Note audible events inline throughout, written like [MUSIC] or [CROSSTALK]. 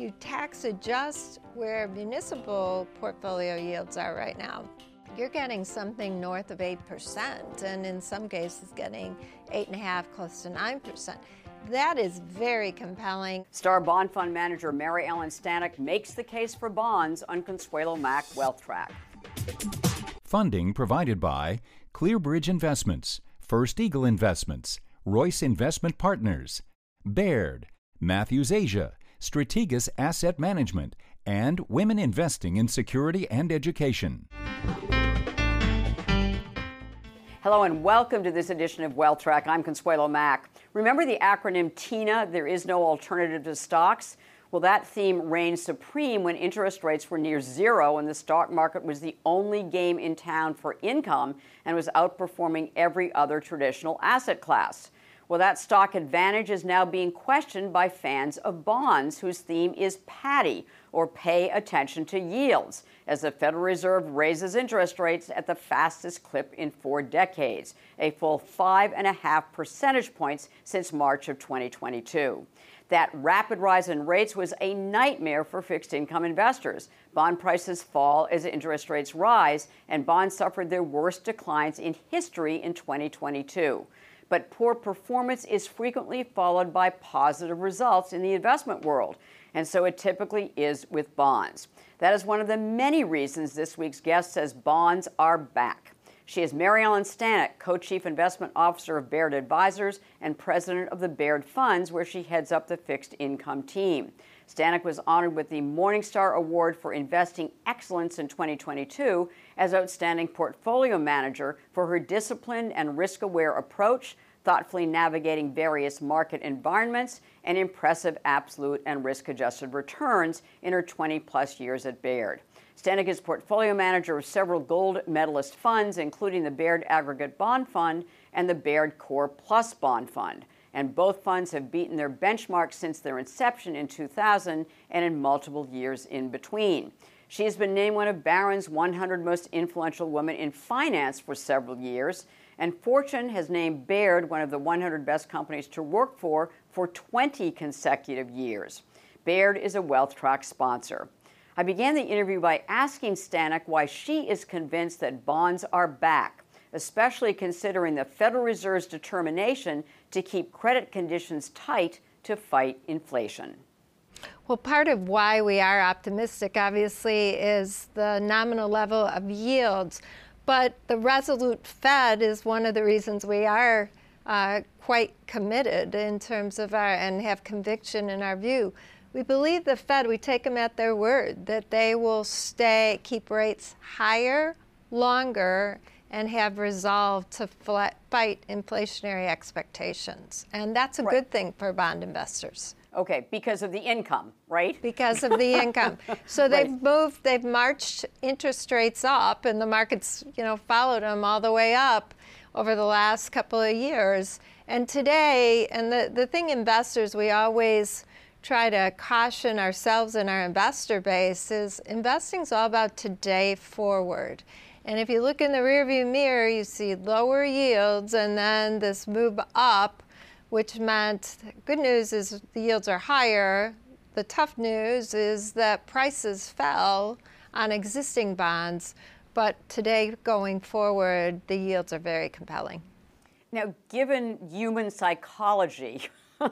you tax adjust where municipal portfolio yields are right now, you're getting something north of 8%, and in some cases, getting 8.5, close to 9%. That is very compelling. Star Bond Fund Manager Mary Ellen Stanek makes the case for bonds on Consuelo Mack Wealth Track. Funding provided by Clearbridge Investments, First Eagle Investments, Royce Investment Partners, Baird, Matthews Asia, Strategas Asset Management, and Women Investing in Security and Education. Hello and welcome to this edition of Wealth Track. I'm Consuelo Mack. Remember the acronym TINA, there is no alternative to stocks? Well, that theme reigned supreme when interest rates were near zero and the stock market was the only game in town for income and was outperforming every other traditional asset class. Well, that stock advantage is now being questioned by fans of bonds whose theme is PATTY, or pay attention to yields as the Federal Reserve raises interest rates at the fastest clip in four decades, a full five and a half percentage points since March of 2022. That rapid rise in rates was a nightmare for fixed income investors. Bond prices fall as interest rates rise, and bonds suffered their worst declines in history in 2022. But poor performance is frequently followed by positive results in the investment world, and so it typically is with bonds. That is one of the many reasons this week's guest says bonds are back. She is Mary Ellen Stanek, co chief investment officer of Baird Advisors and president of the Baird Funds, where she heads up the fixed income team. Stanek was honored with the Morningstar Award for Investing Excellence in 2022 as Outstanding Portfolio Manager for her disciplined and risk aware approach thoughtfully navigating various market environments, and impressive absolute and risk adjusted returns in her 20 plus years at Baird. Stanek is portfolio manager of several gold medalist funds, including the Baird Aggregate Bond Fund and the Baird Core Plus Bond Fund. And both funds have beaten their benchmarks since their inception in 2000 and in multiple years in between. She has been named one of Barron's 100 most influential women in finance for several years and Fortune has named Baird one of the 100 best companies to work for for 20 consecutive years. Baird is a Wealth Track sponsor. I began the interview by asking Stanek why she is convinced that bonds are back, especially considering the Federal Reserve's determination to keep credit conditions tight to fight inflation. Well, part of why we are optimistic, obviously, is the nominal level of yields. But the resolute Fed is one of the reasons we are uh, quite committed in terms of our and have conviction in our view. We believe the Fed, we take them at their word that they will stay, keep rates higher, longer, and have resolved to fight inflationary expectations. And that's a right. good thing for bond investors. Okay, because of the income, right? Because of the income. [LAUGHS] So they've right. moved, they've marched interest rates up, and the markets, you know, followed them all the way up over the last couple of years. And today, and the, the thing investors, we always try to caution ourselves and our investor base is investing is all about today forward. And if you look in the rearview mirror, you see lower yields and then this move up which meant good news is the yields are higher. The tough news is that prices fell on existing bonds, but today going forward, the yields are very compelling. Now, given human psychology, [LAUGHS]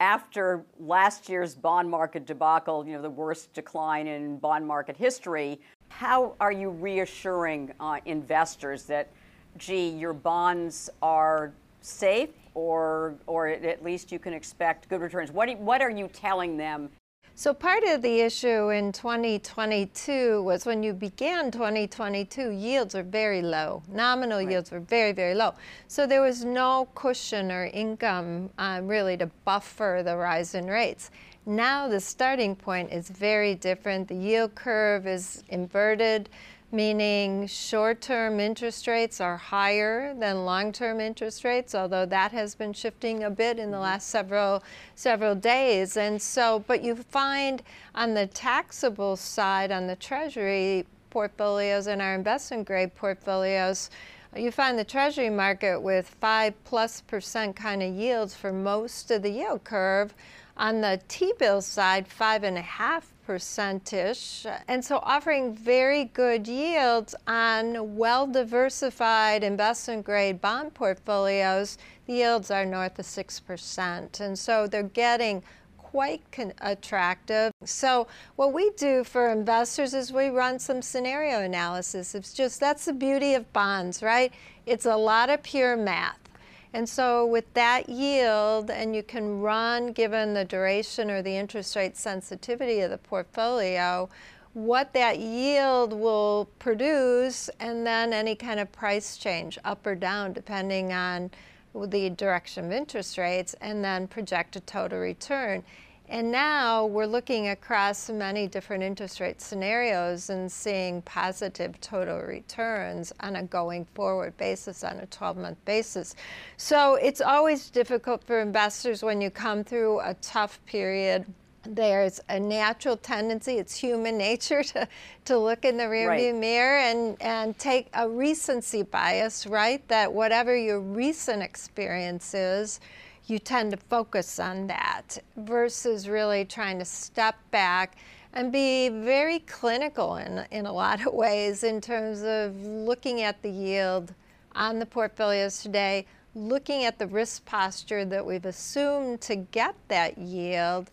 after last year's bond market debacle, you know, the worst decline in bond market history, how are you reassuring uh, investors that, gee, your bonds are safe or, or at least you can expect good returns. What, what are you telling them? So, part of the issue in 2022 was when you began 2022, yields were very low. Nominal right. yields were very, very low. So, there was no cushion or income um, really to buffer the rise in rates. Now, the starting point is very different. The yield curve is inverted meaning short-term interest rates are higher than long-term interest rates, although that has been shifting a bit in the mm-hmm. last several several days. And so, but you find on the taxable side, on the Treasury portfolios and our investment grade portfolios, you find the Treasury market with five plus percent kind of yields for most of the yield curve On the T bill side, five and a half percentish, and so offering very good yields on well diversified investment grade bond portfolios. The yields are north of 6%, and so they're getting quite attractive. So what we do for investors is we run some scenario analysis. It's just that's the beauty of bonds, right? It's a lot of pure math. And so with that yield, and you can run, given the duration or the interest rate sensitivity of the portfolio, what that yield will produce, and then any kind of price change, up or down, depending on the direction of interest rates, and then project a total return. And now we're looking across many different interest rate scenarios and seeing positive total returns on a going forward basis, on a 12 month basis. So it's always difficult for investors when you come through a tough period. There's a natural tendency, it's human [LAUGHS] nature to, to look in the rearview right. mirror and, and take a recency bias, right? That whatever your recent experience is, you tend to focus on that versus really trying to step back and be very clinical in, in a lot of [LAUGHS] ways in terms of looking at the yield on the portfolios today, looking at the risk posture that we've assumed to get that yield.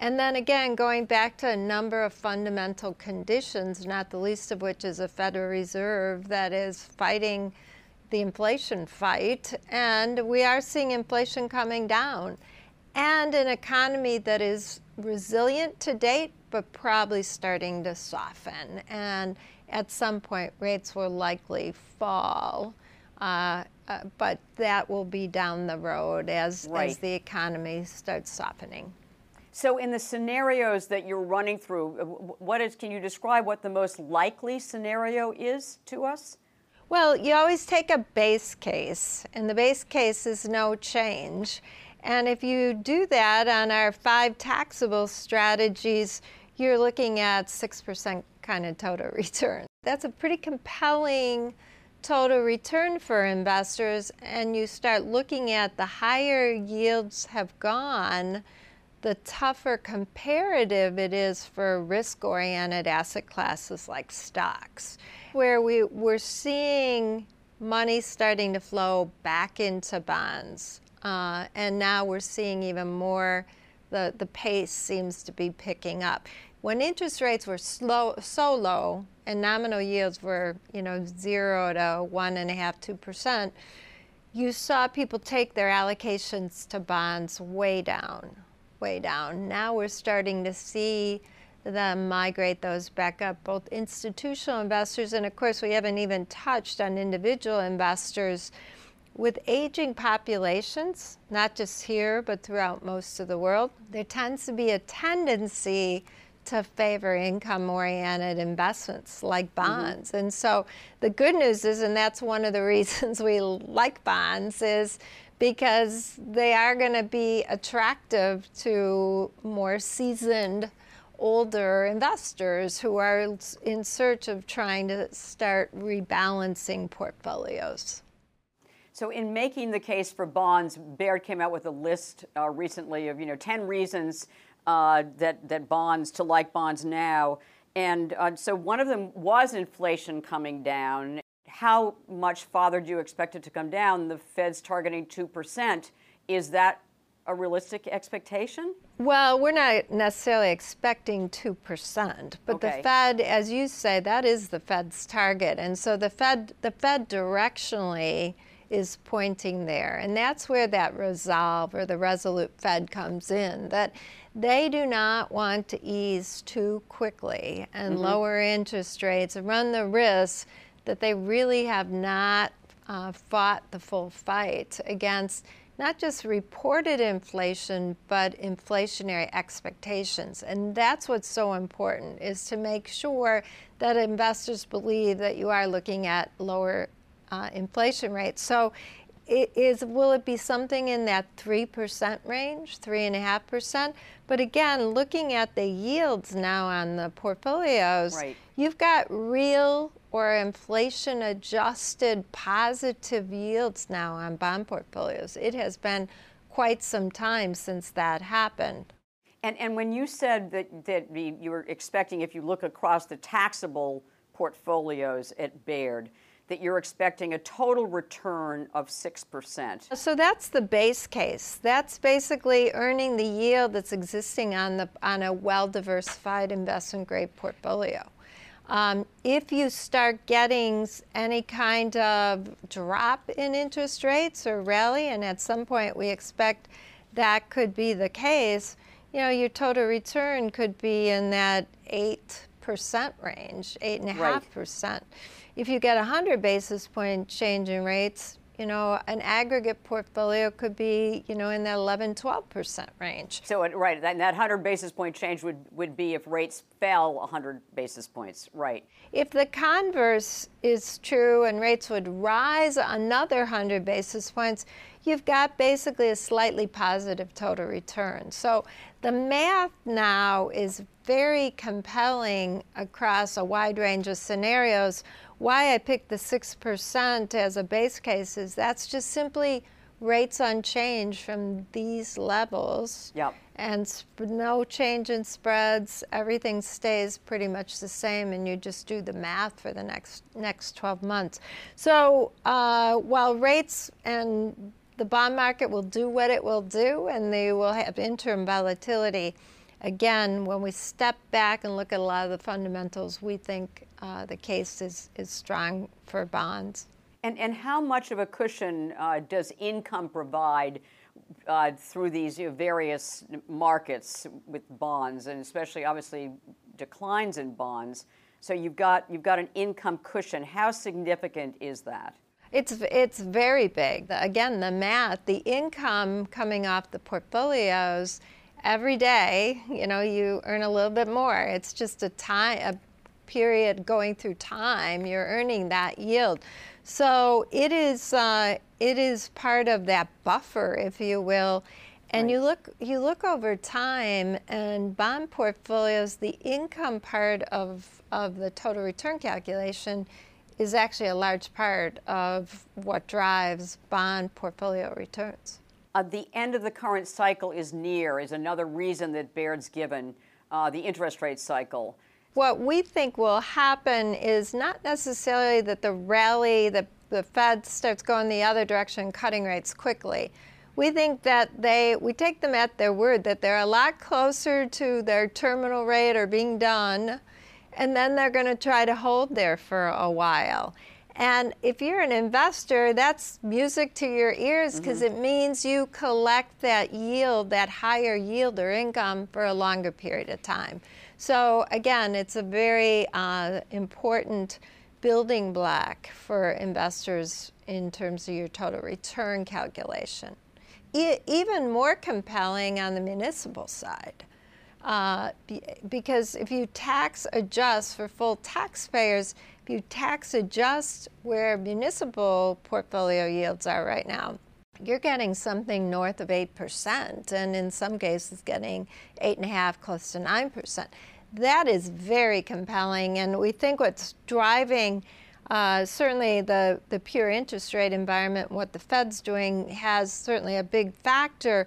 And then again, going back to a number of fundamental conditions, not the least of which is a Federal Reserve that is fighting the inflation fight, and we are seeing inflation coming down, and an economy that is resilient to date, but probably starting to soften. And at some point, rates will likely fall. Uh, uh, but that will be down the road as, right. as the economy starts softening. So, in the scenarios that you're running through, what is? Can you describe what the most likely scenario is to us? Well, you always take a base case, and the base case is no change. And if you do that on our five taxable strategies, you're looking at 6% kind of total [LAUGHS] return. That's a pretty compelling total return for investors. And you start looking at the higher yields have gone, the tougher comparative it is for risk oriented asset classes like stocks where we, we're seeing money starting to flow back into bonds. Uh, and now we're seeing even more, the, the pace seems to be picking up. When interest rates were slow, so low and nominal yields were, you know, zero to one and a half, two percent, you saw people take their allocations to bonds way down, way down. Now we're starting to see them migrate those back up, both institutional investors, and of course, we haven't even touched on individual investors. With aging populations, not just here, but throughout most of the world, there tends to be a tendency to favor income oriented investments like mm-hmm. bonds. Mm-hmm. And so the good news is, and that's one of the [LAUGHS] reasons we like bonds, is because they are going to be attractive to more seasoned older investors who are in search of trying to start rebalancing portfolios. So, in making the case for bonds, Baird came out with a list uh, recently of you know 10 reasons uh, that that bonds to like bonds now, and uh, so one of them was inflation coming down. How much farther do you expect it to come down? The Fed's targeting two percent. Is that a realistic expectation? Well, we're not necessarily expecting 2%, but okay. the Fed, as you say, that is the Fed's target. And so the Fed, the Fed directionally is pointing there. And that's where that resolve or the resolute Fed comes in, that they do not want to ease too quickly and mm-hmm. lower interest rates and run the risk that they really have not uh, fought the full fight against not just reported inflation, but inflationary expectations. And that's what's so important is to make sure that investors believe that you are looking at lower uh, inflation rates. So it is will it be something in that 3% range, 3.5%? But again, looking at the yields now on the portfolios, right. you've got real or inflation adjusted positive yields now on bond portfolios. It has been quite some time since that happened. And, and when you said that, that you were expecting, if you look across the taxable portfolios at Baird, that you're expecting a total return of 6%. So that's the base case. That's basically earning the yield that's existing on, the, on a well diversified investment grade portfolio. Um, if you start getting any kind of drop in interest rates or rally, and at some point we expect that could be the case, you know, your total return could be in that 8% range, 8.5%. Right. If you get a 100 basis point change in rates, you know, an aggregate portfolio could be, you know, in that 11, 12% range. So, right, that, that 100 basis point change would, would be if rates fell 100 basis points, right. If the converse is true and rates would rise another 100 basis points, you've got basically a slightly positive total return. So the math now is very compelling across a wide range of scenarios why I picked the 6% as a base case is that's just simply rates unchanged from these levels. Yep. And no change in spreads. Everything stays pretty much the same, and you just do the math for the next next 12 months. So uh, while rates and the bond market will do what it will do, and they will have interim volatility. Again, when we step back and look at a lot of the fundamentals, we think uh, the case is, is strong for bonds. And, and how much of a cushion uh, does income provide uh, through these you know, various markets with bonds, and especially obviously declines in bonds? So you've got you've got an income cushion. How significant is that? It's it's very big. Again, the math, the income coming off the portfolios every day. You know, you earn a little bit more. It's just a time a period going through time, you're earning that yield. So it is uh, it is part of that buffer, if you will. And right. you look you look over time, and bond portfolios, the income part of of the total return calculation is actually a large part of what drives bond portfolio returns. Uh, the end of the current cycle is near, is another reason that Baird's given uh, the interest rate cycle what we think will happen is not necessarily that the rally, the, the Fed starts going the other direction, cutting rates quickly. We think that they, we take them at their word that they're a lot closer to their terminal rate or being done, and then they're going to try to hold there for a while. And if you're an investor, that's music to your ears because mm-hmm. it means you collect that yield, that higher yield or income for a longer period of time. So again, it's a very uh, important building block for investors in terms of your total return calculation. E- even more compelling on the municipal side. Uh, because if you tax adjust for full taxpayers, if you tax adjust where municipal portfolio yields are right now, you're getting something north of 8%, and in some cases, getting 8.5, close to 9%. That is very compelling, and we think what's driving uh, certainly the, the pure interest rate environment, what the Fed's doing, has certainly a big factor.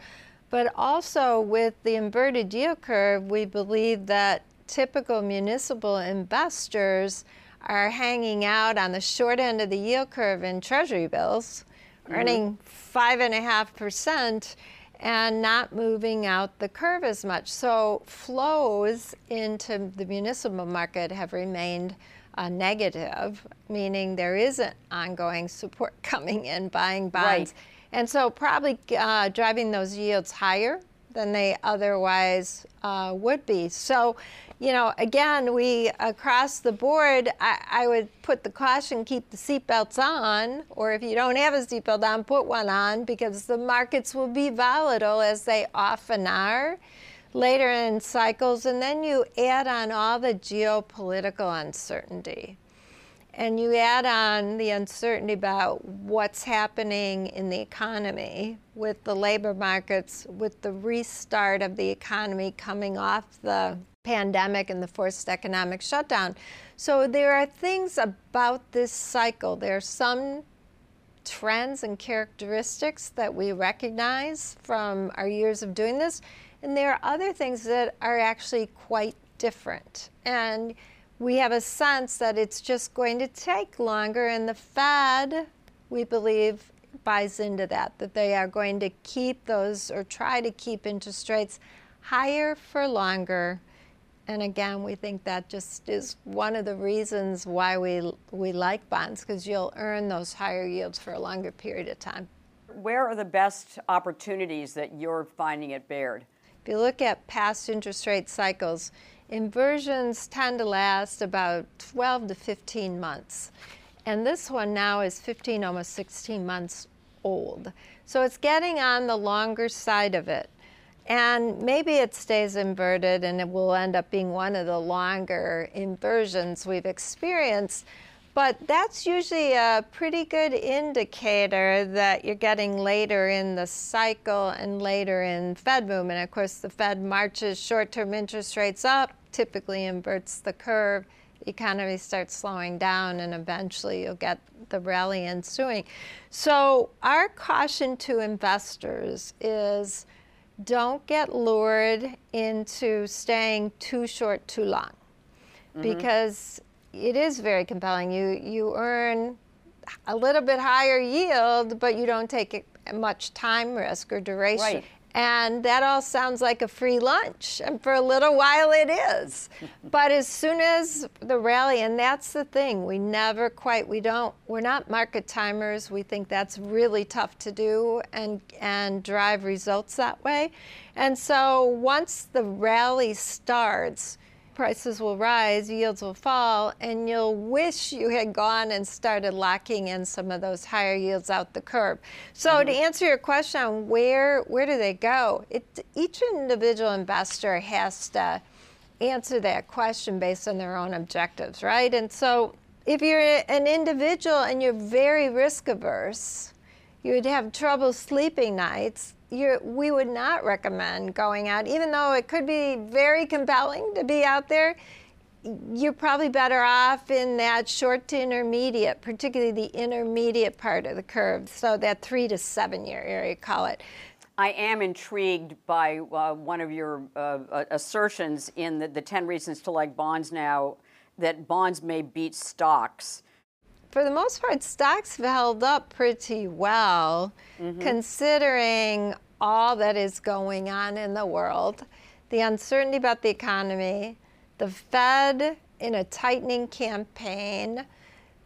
But also with the inverted yield curve, we believe that typical municipal investors are hanging out on the short end of the yield curve in treasury bills earning five and a half percent and not moving out the curve as much. So flows into the municipal market have remained uh, negative, meaning there isn't ongoing support [LAUGHS] coming in buying bonds. Right. And so probably uh, driving those yields higher than they otherwise uh, would be. So you know, again, we across the board, I, I, would put the caution keep the seatbelts on, or if you don't have a seatbelt on, put one on because the markets will be volatile as they often are later in cycles. And then you add on all the geopolitical uncertainty. And you add on the uncertainty about what's happening in the economy with the labor markets, with the restart of the economy coming off the pandemic and the forced economic shutdown. So there are things about this cycle. There are some trends and characteristics that we recognize from our years of doing this. And there are other things that are actually quite different. And we have a sense that it's just going to take longer, and the Fed, we believe, buys into that, that they are going to keep those or try to keep interest rates higher for longer. And again, we think that just is one of the reasons why we, we like bonds, because you'll earn those higher yields for a longer period of time. Where are the best opportunities that you're finding at Baird? If you look at past interest rate cycles, inversions tend to last about 12 to 15 months. And this one now is 15, almost 16 months old. So it's getting on the longer side of it. And maybe it stays inverted and it will end up being one of the longer inversions we've experienced. But that's usually a pretty good indicator that you're getting later in the cycle and later in Fed movement. Of course, the Fed marches short term interest rates up, typically inverts the curve. The economy starts slowing down, and eventually you'll get the rally ensuing. So, our caution to investors is don't get lured into staying too short too long mm-hmm. because it is very compelling. You, you earn a little bit higher yield, but you don't take much time risk or duration. Right. And that all sounds like a free lunch. And for a little while it is. [LAUGHS] but as soon as the rally, and that's the thing, we never quite, we don't, we're not market timers. We think that's really tough to do and, and drive results that way. And so once the rally starts, prices will rise, yields will fall, and you'll wish you had gone and started locking in some of those higher yields out the curve. So mm-hmm. to answer your question on where where do they go, it, each individual investor has to answer that question based on their own objectives, right? And so if you're an individual and you're very risk averse, you would have trouble sleeping nights we would not recommend going out, even though it could be very compelling to be out there. You're probably better off in that short to intermediate, particularly the intermediate part of the curve, so that three to seven year area, call it. I am intrigued by uh, one of your uh, assertions in the, the 10 reasons to like bonds now that bonds may beat stocks for the most part, stocks have held up pretty well, mm-hmm. considering all that is going on in the world, the uncertainty about the economy, the Fed in a tightening campaign,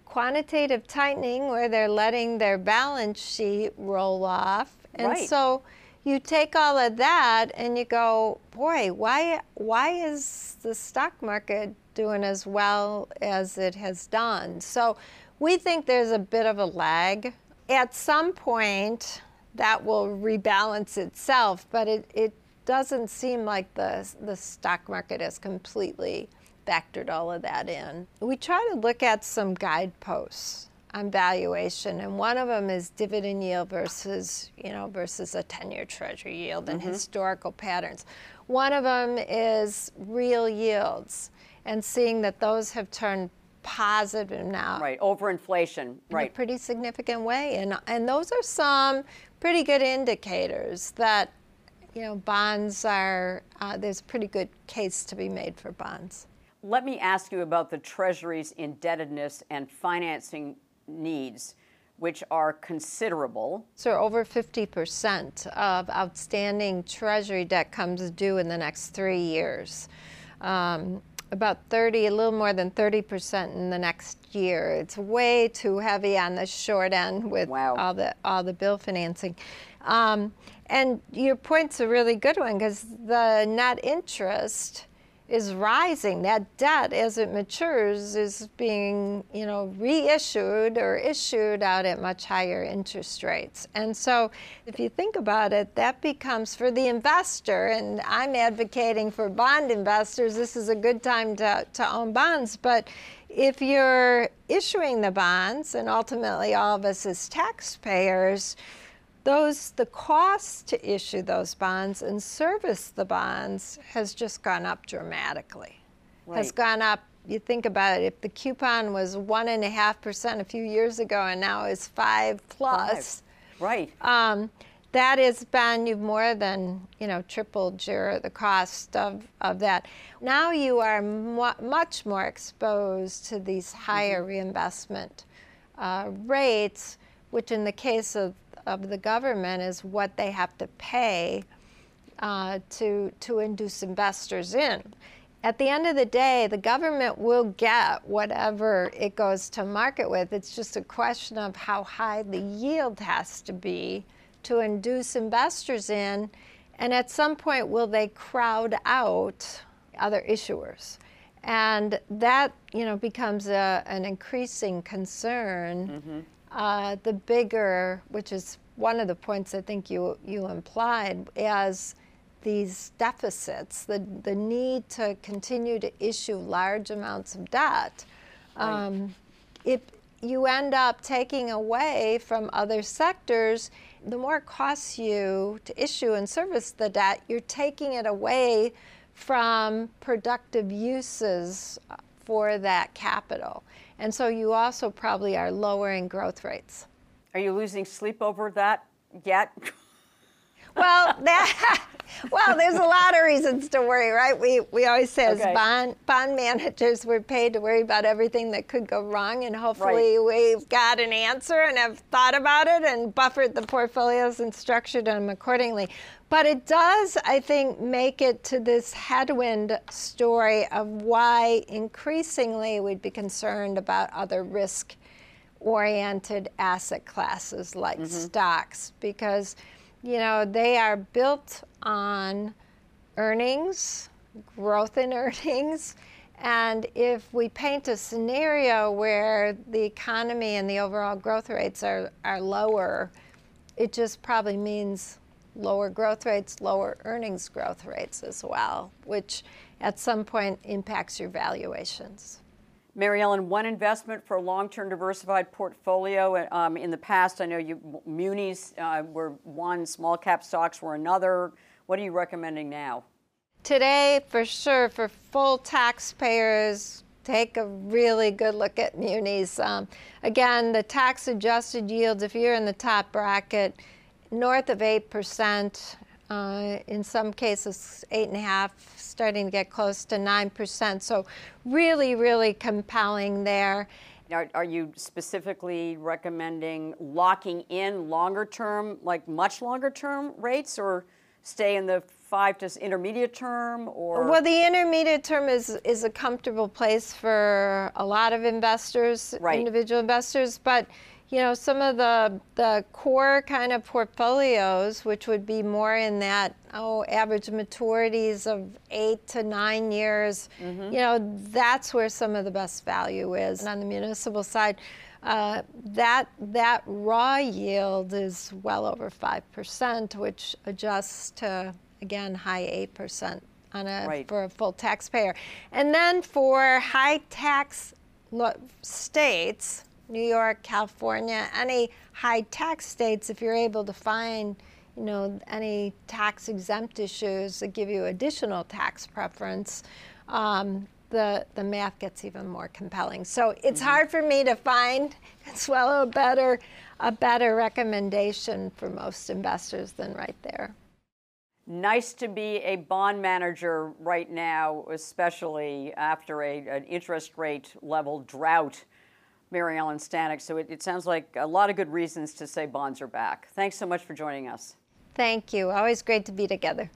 quantitative tightening where they're letting their balance sheet roll off. And right. so you take all of that and you go, boy, why why is the stock market doing as well as it has done? So we think there's a bit of a lag. At some point, that will rebalance itself, but it, it doesn't seem like the, the stock market has completely factored all of that in. We try to look at some guideposts on valuation, and one of them is dividend yield versus, you know, versus a 10-year treasury yield and mm-hmm. historical patterns. One of them is real yields and seeing that those have turned positive now. Right, over inflation, right. In a pretty significant way. And, and those are some pretty good indicators that, you know, bonds are, uh, there's a pretty good case to be made for bonds. Let me ask you about the Treasury's indebtedness and financing needs which are considerable. So, over 50% of outstanding Treasury debt comes due in the next three years. Um, about 30, a little more than 30% in the next year. It's way too heavy on the short end with wow. all the all the bill financing. Um, and your point's a really good one because the net interest is rising. That debt, as it matures, is being, you know, reissued or issued out at much higher interest rates. And so, if you think about it, that becomes for the investor, and I'm advocating for bond investors, this is a good time to, to own bonds. But if you're issuing the bonds, and ultimately all of us as taxpayers, those the cost to issue those bonds and service the bonds has just gone up dramatically. Right. Has gone up. You think about it. If the coupon was one and a half percent a few years ago, and now is five plus, five. right? Um, that has been you've more than you know tripled your the cost of, of that now you are mu- much more exposed to these higher mm-hmm. reinvestment uh, rates which in the case of, of the government is what they have to pay uh, to to induce investors in at the end of the day, the government will get whatever it goes to market with. It's just a question of how high the yield has to be to induce investors in. And at some point, will they crowd out other issuers? And that, you know, becomes a, an increasing concern. Mm-hmm. Uh, the bigger, which is one of the points I think you, you implied, as these deficits, the, the need to continue to issue large amounts of debt, right. um, if you end up taking away from other sectors, the more it costs you to issue and service the debt, you're taking it away from productive uses for that capital. And so you also probably are lowering growth rates. Are you losing sleep over that yet? [LAUGHS] well, that [LAUGHS] well, there's a lot of reasons to worry, right? We we always say okay. as bond bond managers, we're paid to worry about everything that could go wrong, and hopefully right. we've got an answer and have thought about it and buffered the portfolios and structured them accordingly. But it does, I think, make it to this headwind story of why increasingly we'd be concerned about other risk oriented asset classes like mm-hmm. stocks because you know, they are built on earnings, growth in [LAUGHS] earnings. And if we paint a scenario where the economy and the overall growth rates are, are lower, it just probably means lower growth rates, lower earnings growth rates as well, which at some point impacts your valuations. Mary Ellen, one investment for a long-term diversified portfolio. Um, in the past, I know you munis uh, were one, small cap stocks were another. What are you recommending now? Today, for sure, for full taxpayers, take a really good look at munis. Um, again, the tax-adjusted yields, if you're in the top bracket, north of eight percent. Uh, in some cases, eight and a half, starting to get close to 9%. So really, really compelling there. Are, are, you specifically recommending locking in longer term, like much longer term rates, or stay in the five to intermediate term? Or well, the intermediate term is is a comfortable place for a lot of investors, right. individual investors, but you know, some of the the core kind of portfolios, which would be more in that oh average maturities of eight to nine years, mm-hmm. you know, that's where some of the best value is. And on the municipal side, uh, that that raw yield is well over five percent, which adjusts to again high eight percent on a right. for a full taxpayer, and then for high tax lo- states New York, California, any high tax states, if you're able to find, you know, any tax exempt issues that give you additional tax preference, um, the, the math gets even more compelling. So it's mm-hmm. hard for me to find well a better a better recommendation for most investors than right there. Nice to be a bond manager right now, especially after a, an interest rate level drought Mary Ellen Stanek. So it, it sounds like a lot of good reasons to say bonds are back. Thanks so much for joining us. Thank you. Always great to be together.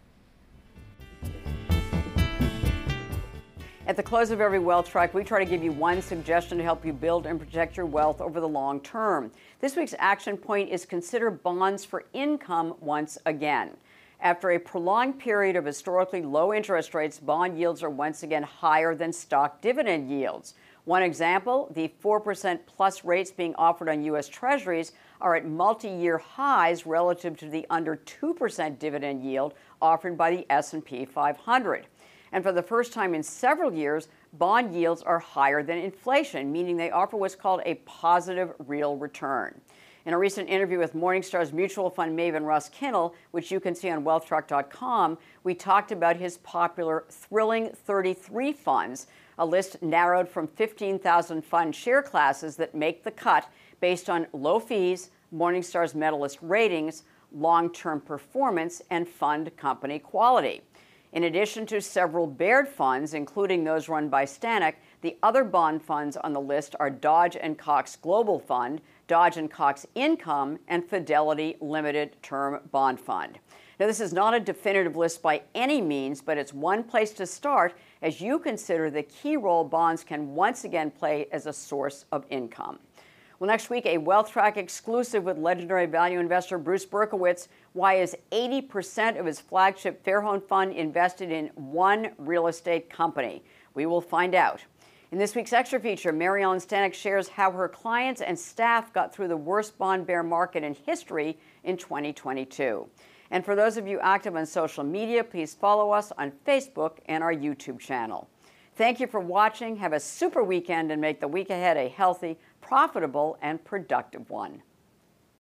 At the close of every wealth track, we try to give you one suggestion to help you build and protect your wealth over the long term. This week's action point is consider bonds for income once again. After a prolonged period of historically low interest rates, bond yields are once again higher than stock dividend yields. One example, the 4% plus rates being offered on U.S. Treasuries are at multi year highs relative to the under 2% dividend yield offered by the S&P 500. And for the first time in several years, bond yields are higher than inflation, meaning they offer what's called a positive real return. In a recent interview with Morningstar's mutual fund maven Russ Kinnel, which you can see on wealthtrack.com, we talked about his popular Thrilling 33 funds, a list narrowed from 15,000 fund share classes that make the cut based on low fees, Morningstar's medalist ratings, long term performance and fund company quality. In addition to several Baird funds, including those run by Stanek, the other bond funds on the list are Dodge and Cox Global Fund, Dodge and Cox Income, and Fidelity Limited Term Bond Fund. Now, this is not a definitive list by any means, but it's one place to start as you consider the key role bonds can once again play as a source of income. Well, next week, a WealthTrack exclusive with legendary value investor Bruce Berkowitz. Why is 80% of his flagship Fairholme fund invested in one real estate company? We will find out. In this week's extra feature, Mary Ellen Stanek shares how her clients and staff got through the worst bond bear market in history in 2022. And for those of you active on social media, please follow us on Facebook and our YouTube channel. Thank you for watching. Have a super weekend and make the week ahead a healthy, profitable, and productive one.